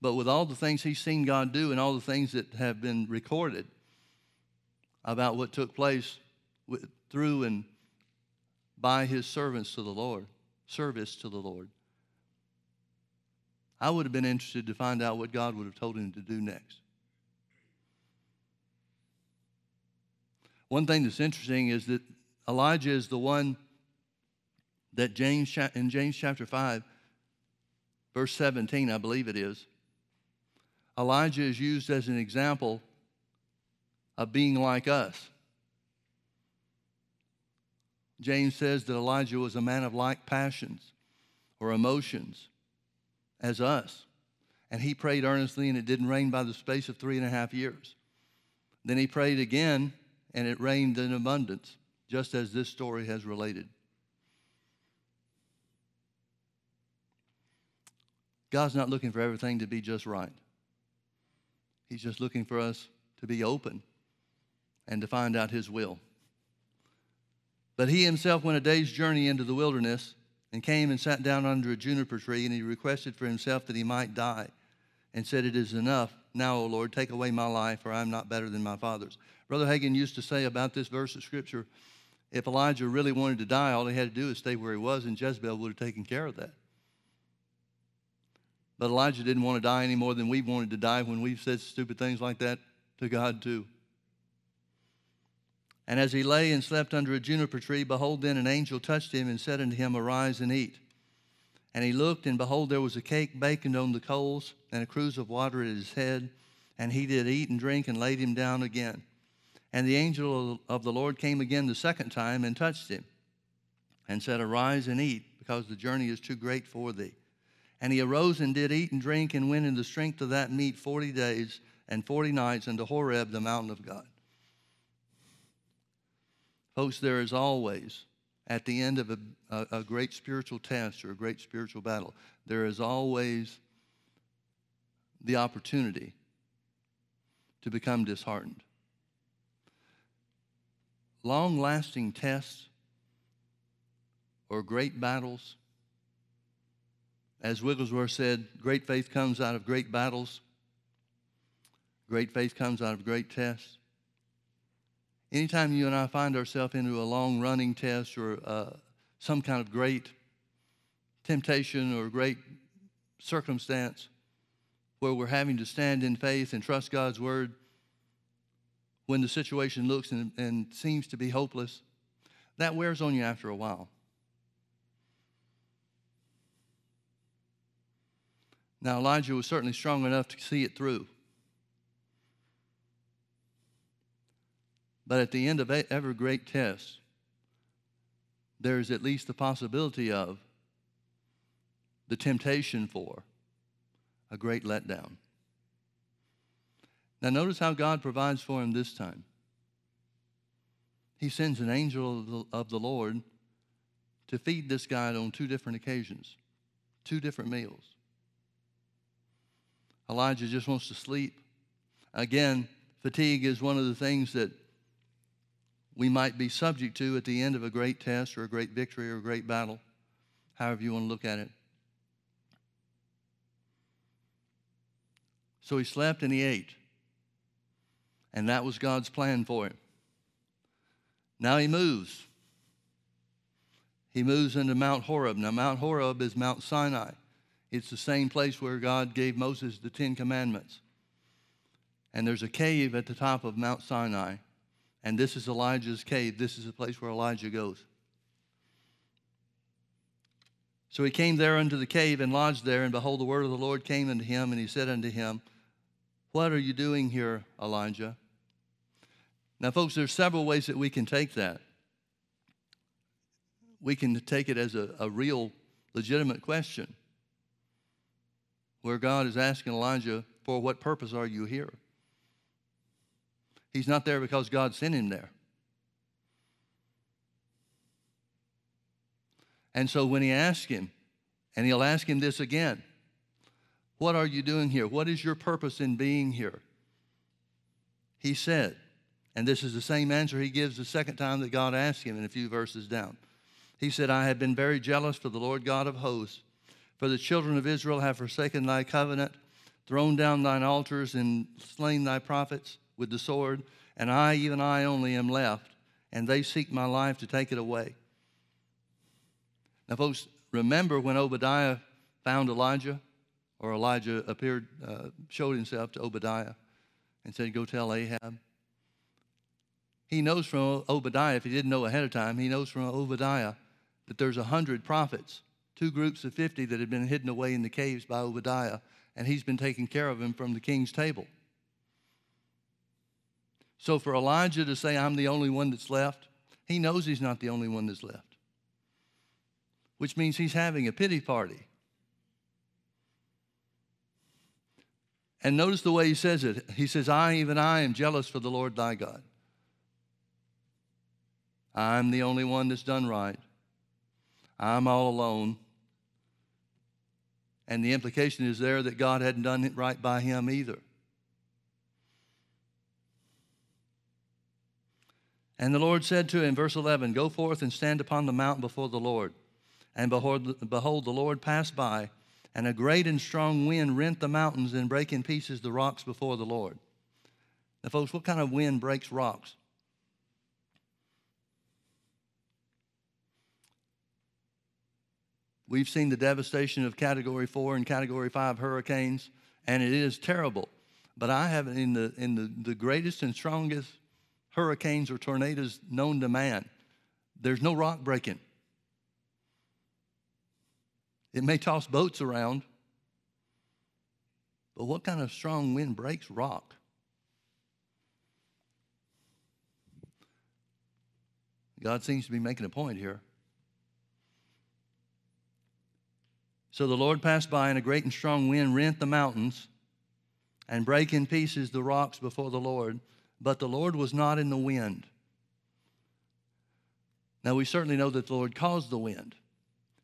but with all the things he's seen God do and all the things that have been recorded about what took place with, through and by his servants to the Lord, service to the Lord, I would have been interested to find out what God would have told him to do next. One thing that's interesting is that Elijah is the one that James in James chapter 5 verse 17 I believe it is Elijah is used as an example of being like us. James says that Elijah was a man of like passions or emotions as us. And he prayed earnestly, and it didn't rain by the space of three and a half years. Then he prayed again, and it rained in abundance, just as this story has related. God's not looking for everything to be just right. He's just looking for us to be open and to find out His will. But he himself went a day's journey into the wilderness and came and sat down under a juniper tree, and he requested for himself that he might die, and said, It is enough. Now, O Lord, take away my life, for I am not better than my fathers. Brother Hagin used to say about this verse of Scripture if Elijah really wanted to die, all he had to do is stay where he was, and Jezebel would have taken care of that. But Elijah didn't want to die any more than we wanted to die when we've said stupid things like that to God, too. And as he lay and slept under a juniper tree, behold, then an angel touched him and said unto him, Arise and eat. And he looked, and behold, there was a cake baconed on the coals, and a cruse of water at his head. And he did eat and drink, and laid him down again. And the angel of the Lord came again the second time and touched him, and said, Arise and eat, because the journey is too great for thee. And he arose and did eat and drink, and went in the strength of that meat forty days and forty nights into Horeb, the mountain of God. Folks, there is always, at the end of a, a, a, great spiritual test or a great spiritual battle, there is always the opportunity to become disheartened. Long lasting tests or great battles, as Wigglesworth said, great faith comes out of great battles, great faith comes out of great tests. Anytime you and I find ourselves into a long running test or uh, some kind of great temptation or great circumstance where we're having to stand in faith and trust God's word when the situation looks and, and seems to be hopeless, that wears on you after a while. Now, Elijah was certainly strong enough to see it through. But at the end of every great test, there's at least the possibility of the temptation for a great letdown. Now, notice how God provides for him this time. He sends an angel of the, of the Lord to feed this guy on two different occasions, two different meals. Elijah just wants to sleep. Again, fatigue is one of the things that we might be subject to at the end of a great test or a great victory or a great battle, however you want to look at it. So he slept and he ate. And that was God's plan for him. Now he moves. He moves into Mount Horeb. Now, Mount Horeb is Mount Sinai. It's the same place where God gave Moses the Ten Commandments. And there's a cave at the top of Mount Sinai and this is Elijah's cave. This is the place where Elijah goes. So he came there unto the cave and lodged there, and behold, the word of the Lord came unto him, and he said unto him, What are you doing here, Elijah? Now, folks, there's several ways that we can take that. We can take it as a, a real, legitimate question where God is asking Elijah, For what purpose are you here? He's not there because God sent him there. And so when he asks him, and he'll ask him this again What are you doing here? What is your purpose in being here? He said, and this is the same answer he gives the second time that God asked him in a few verses down. He said, I have been very jealous for the Lord God of hosts, for the children of Israel have forsaken thy covenant, thrown down thine altars, and slain thy prophets with the sword, and I, even I only, am left, and they seek my life to take it away. Now, folks, remember when Obadiah found Elijah, or Elijah appeared, uh, showed himself to Obadiah and said, Go tell Ahab. He knows from Obadiah, if he didn't know ahead of time, he knows from Obadiah that there's a hundred prophets, two groups of 50 that had been hidden away in the caves by Obadiah, and he's been taking care of them from the king's table. So for Elijah to say, I'm the only one that's left, he knows he's not the only one that's left, which means he's having a pity party. And notice the way he says it. He says, I, even I, am jealous for the Lord thy God. I'm the only one that's done right. I'm all alone. And the implication is there that God hadn't done it right by him either. And the Lord said to him, verse 11, Go forth and stand upon the mountain before the Lord. And behold, behold, the Lord passed by, and a great and strong wind rent the mountains and brake in pieces the rocks before the Lord. Now, folks, what kind of wind breaks rocks? We've seen the devastation of Category 4 and Category 5 hurricanes, and it is terrible. But I haven't, in the, in the, the greatest and strongest hurricanes or tornadoes known to man, there's no rock breaking. It may toss boats around, but what kind of strong wind breaks rock? God seems to be making a point here. So the Lord passed by, and a great and strong wind rent the mountains and brake in pieces the rocks before the Lord. But the Lord was not in the wind. Now, we certainly know that the Lord caused the wind.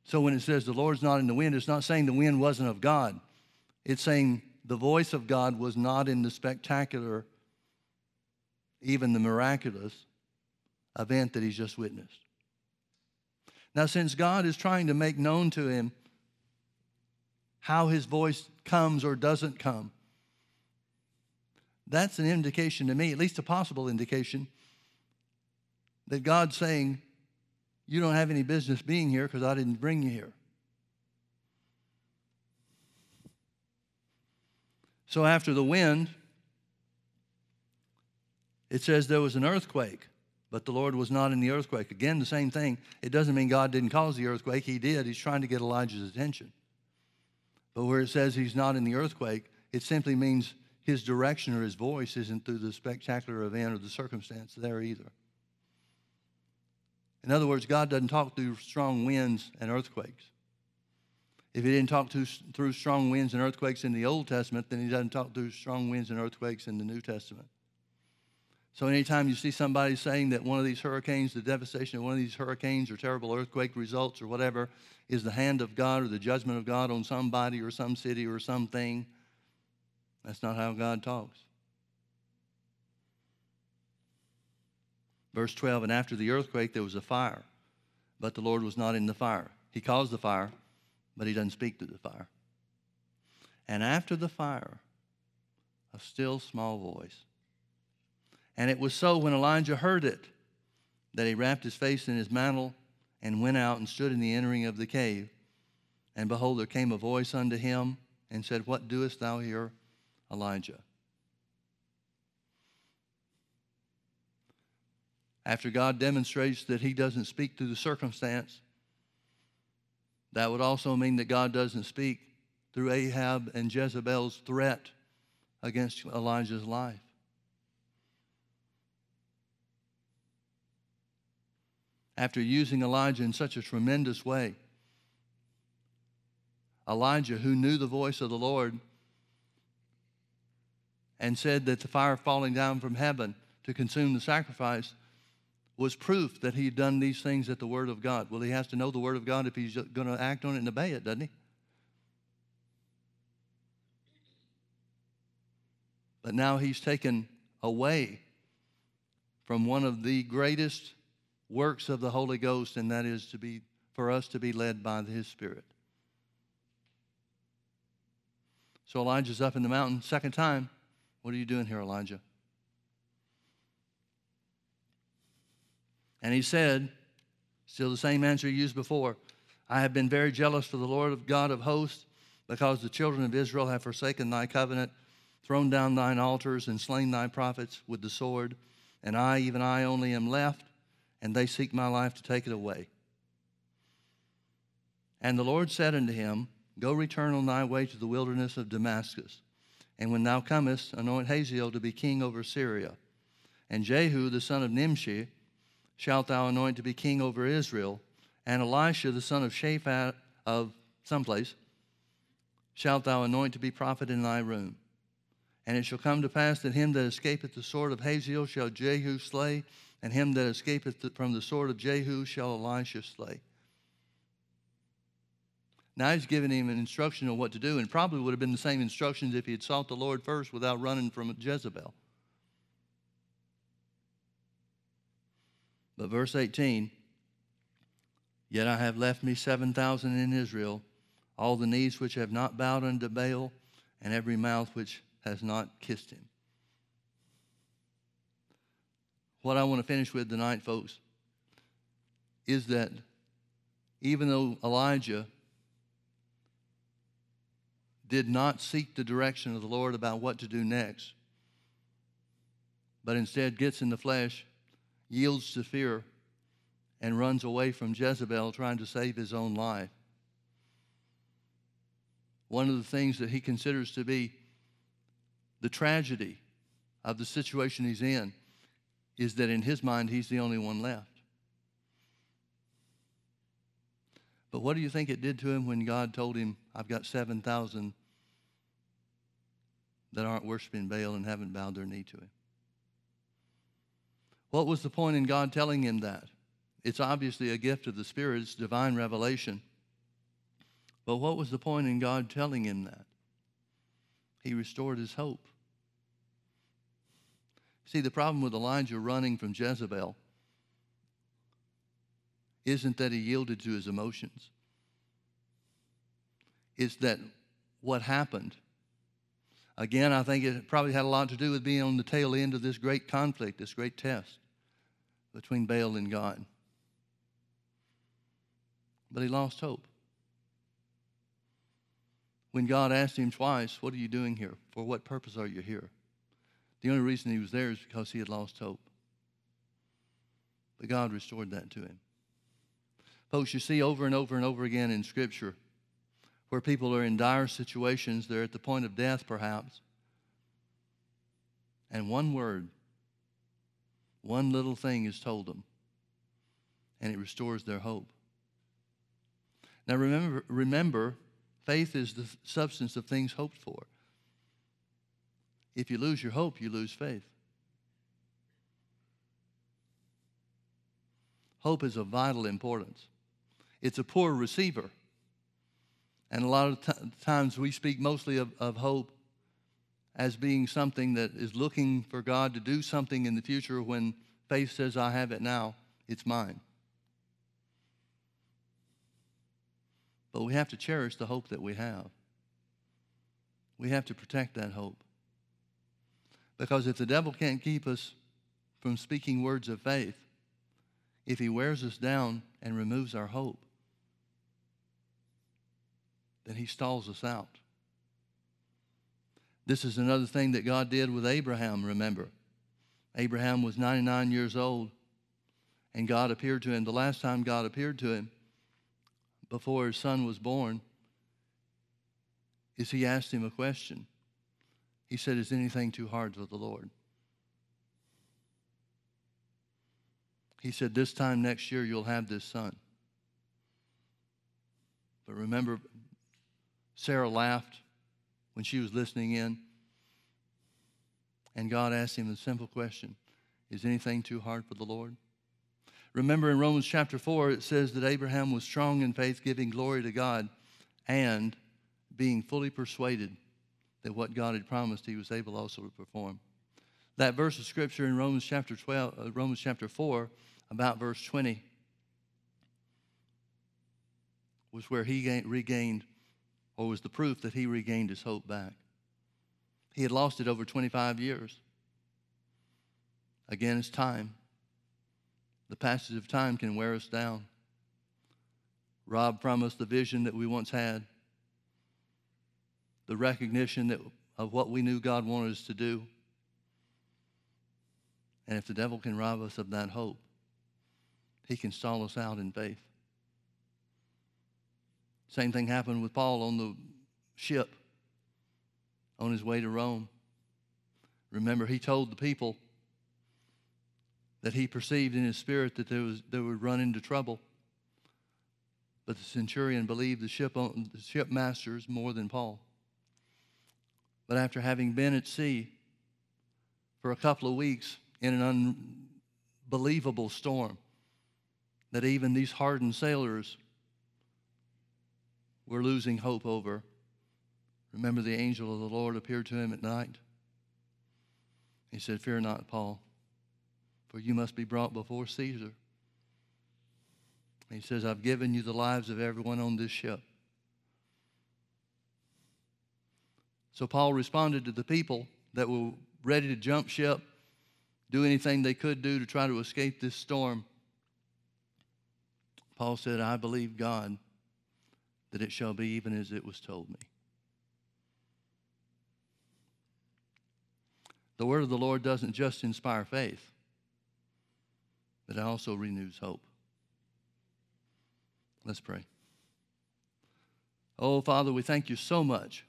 So when it says the Lord's not in the wind, it's not saying the wind wasn't of God. It's saying the voice of God was not in the spectacular, even the miraculous event that he's just witnessed. Now, since God is trying to make known to him how his voice comes or doesn't come. That's an indication to me, at least a possible indication, that God's saying, You don't have any business being here because I didn't bring you here. So after the wind, it says there was an earthquake, but the Lord was not in the earthquake. Again, the same thing. It doesn't mean God didn't cause the earthquake, He did. He's trying to get Elijah's attention. But where it says he's not in the earthquake, it simply means his direction or his voice isn't through the spectacular event or the circumstance there either. In other words, God doesn't talk through strong winds and earthquakes. If he didn't talk to, through strong winds and earthquakes in the Old Testament, then he doesn't talk through strong winds and earthquakes in the New Testament. So anytime you see somebody saying that one of these hurricanes, the devastation of one of these hurricanes or terrible earthquake results or whatever is the hand of God or the judgment of God on somebody or some city or something, that's not how God talks. Verse 12, and after the earthquake there was a fire, but the Lord was not in the fire. He caused the fire, but he doesn't speak to the fire. And after the fire, a still small voice. And it was so when Elijah heard it that he wrapped his face in his mantle and went out and stood in the entering of the cave. And behold, there came a voice unto him and said, What doest thou here, Elijah? After God demonstrates that he doesn't speak through the circumstance, That would also mean that God doesn't speak through Ahab and Jezebel's threat against Elijah's life. After using Elijah in such a tremendous way, Elijah, who knew the voice of the Lord and said that the fire falling down from heaven to consume the sacrifice was proof that he had done these things at the Word of God. Well, he has to know the Word of God if he's going to act on it and obey it, doesn't he? But now he's taken away from one of the greatest works of the Holy Ghost, and that is to be for us to be led by his Spirit. So Elijah's up in the mountain, second time. What are you doing here, Elijah? And he said, still the same answer he used before I have been very jealous for the Lord of God of hosts, because the children of Israel have forsaken thy covenant, thrown down thine altars, and slain thy prophets with the sword. And I, even I only, am left, and they seek my life to take it away. And the Lord said unto him, Go return on thy way to the wilderness of Damascus. And when thou comest, anoint Hazael to be king over Syria. And Jehu, the son of Nimshi, shalt thou anoint to be king over Israel. And Elisha, the son of Shaphat of someplace, shalt thou anoint to be prophet in thy room. And it shall come to pass that him that escapeth the sword of Hazael shall Jehu slay, and him that escapeth from the sword of Jehu shall Elisha slay. Now he's giving him an instruction on what to do, and probably would have been the same instructions if he had sought the Lord first without running from Jezebel. But verse 18 Yet I have left me 7,000 in Israel, all the knees which have not bowed unto Baal, and every mouth which has not kissed him. What I want to finish with tonight, folks, is that even though Elijah did not seek the direction of the Lord about what to do next, but instead gets in the flesh, yields to fear, and runs away from Jezebel trying to save his own life. One of the things that he considers to be the tragedy of the situation he's in is that in his mind, he's the only one left. But what do you think it did to him when God told him, I've got 7,000 that aren't worshiping Baal and haven't bowed their knee to him? What was the point in God telling him that? It's obviously a gift of the Spirit, divine revelation. But what was the point in God telling him that? He restored his hope. See, the problem with Elijah running from Jezebel isn't that he yielded to his emotions. It's that what happened. Again, I think it probably had a lot to do with being on the tail end of this great conflict, this great test between Baal and God. But he lost hope. When God asked him twice, What are you doing here? For what purpose are you here? The only reason he was there is because he had lost hope. But God restored that to him. Folks, you see over and over and over again in Scripture where people are in dire situations, they're at the point of death perhaps, and one word, one little thing is told them, and it restores their hope. Now remember, remember, faith is the substance of things hoped for. If you lose your hope, you lose faith. Hope is of vital importance. It's a poor receiver. And a lot of t- times we speak mostly of, of hope as being something that is looking for God to do something in the future when faith says, I have it now, it's mine. But we have to cherish the hope that we have. We have to protect that hope. Because if the devil can't keep us from speaking words of faith, if he wears us down and removes our hope, then he stalls us out. This is another thing that God did with Abraham, remember. Abraham was 99 years old, and God appeared to him. The last time God appeared to him, before his son was born is he asked him a question. He said, Is anything too hard for the Lord? He said, This time next year you'll have this son. But remember, Sarah laughed when she was listening in. And God asked him the simple question Is anything too hard for the Lord? Remember in Romans chapter 4, it says that Abraham was strong in faith, giving glory to God, and being fully persuaded that what God had promised, he was able also to perform. That verse of scripture in Romans chapter 12, uh, Romans chapter 4, about verse 20, was where he gained, regained, or was the proof that he regained his hope back. He had lost it over 25 years. Again, it's time. The passage of time can wear us down. Rob from us the vision that we once had, the recognition that, of what we knew God wanted us to do. And if the devil can rob us of that hope, he can stall us out in faith. Same thing happened with Paul on the ship on his way to Rome. Remember, he told the people that he perceived in his spirit that there was, they would run into trouble. But the centurion believed the ship, the ship masters more than Paul. But after having been at sea for a couple of weeks in an unbelievable storm, that even these hardened sailors were losing hope over. Remember, the angel of the Lord appeared to him at night. He said, Fear not, Paul, for you must be brought before Caesar. He says, I've given you the lives of everyone on this ship. So Paul responded to the people that were ready to jump ship, do anything they could do to try to escape this storm. Paul said, I believe God that it shall be even as it was told me. The word of the Lord doesn't just inspire faith, but it also renews hope. Let's pray. Oh, Father, we thank you so much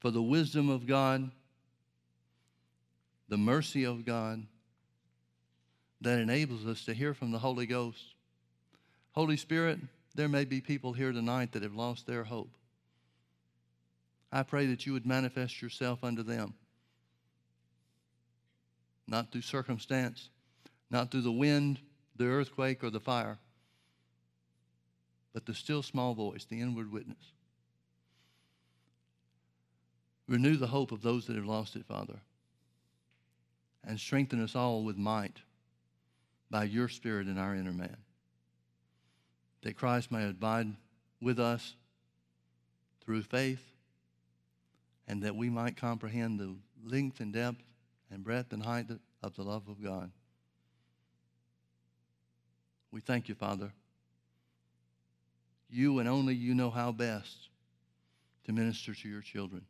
for the wisdom of God, the mercy of God that enables us to hear from the Holy Ghost. Holy Spirit, there may be people here tonight that have lost their hope. I pray that you would manifest yourself unto them. Not through circumstance, not through the wind, the earthquake, or the fire, but the still small voice, the inward witness. Renew the hope of those that have lost it, Father, and strengthen us all with might by your Spirit in our inner man that Christ may abide with us through faith, and that we might comprehend the length and depth and breadth and height of the love of God. We thank you, Father. You and only you know how best to minister to your children.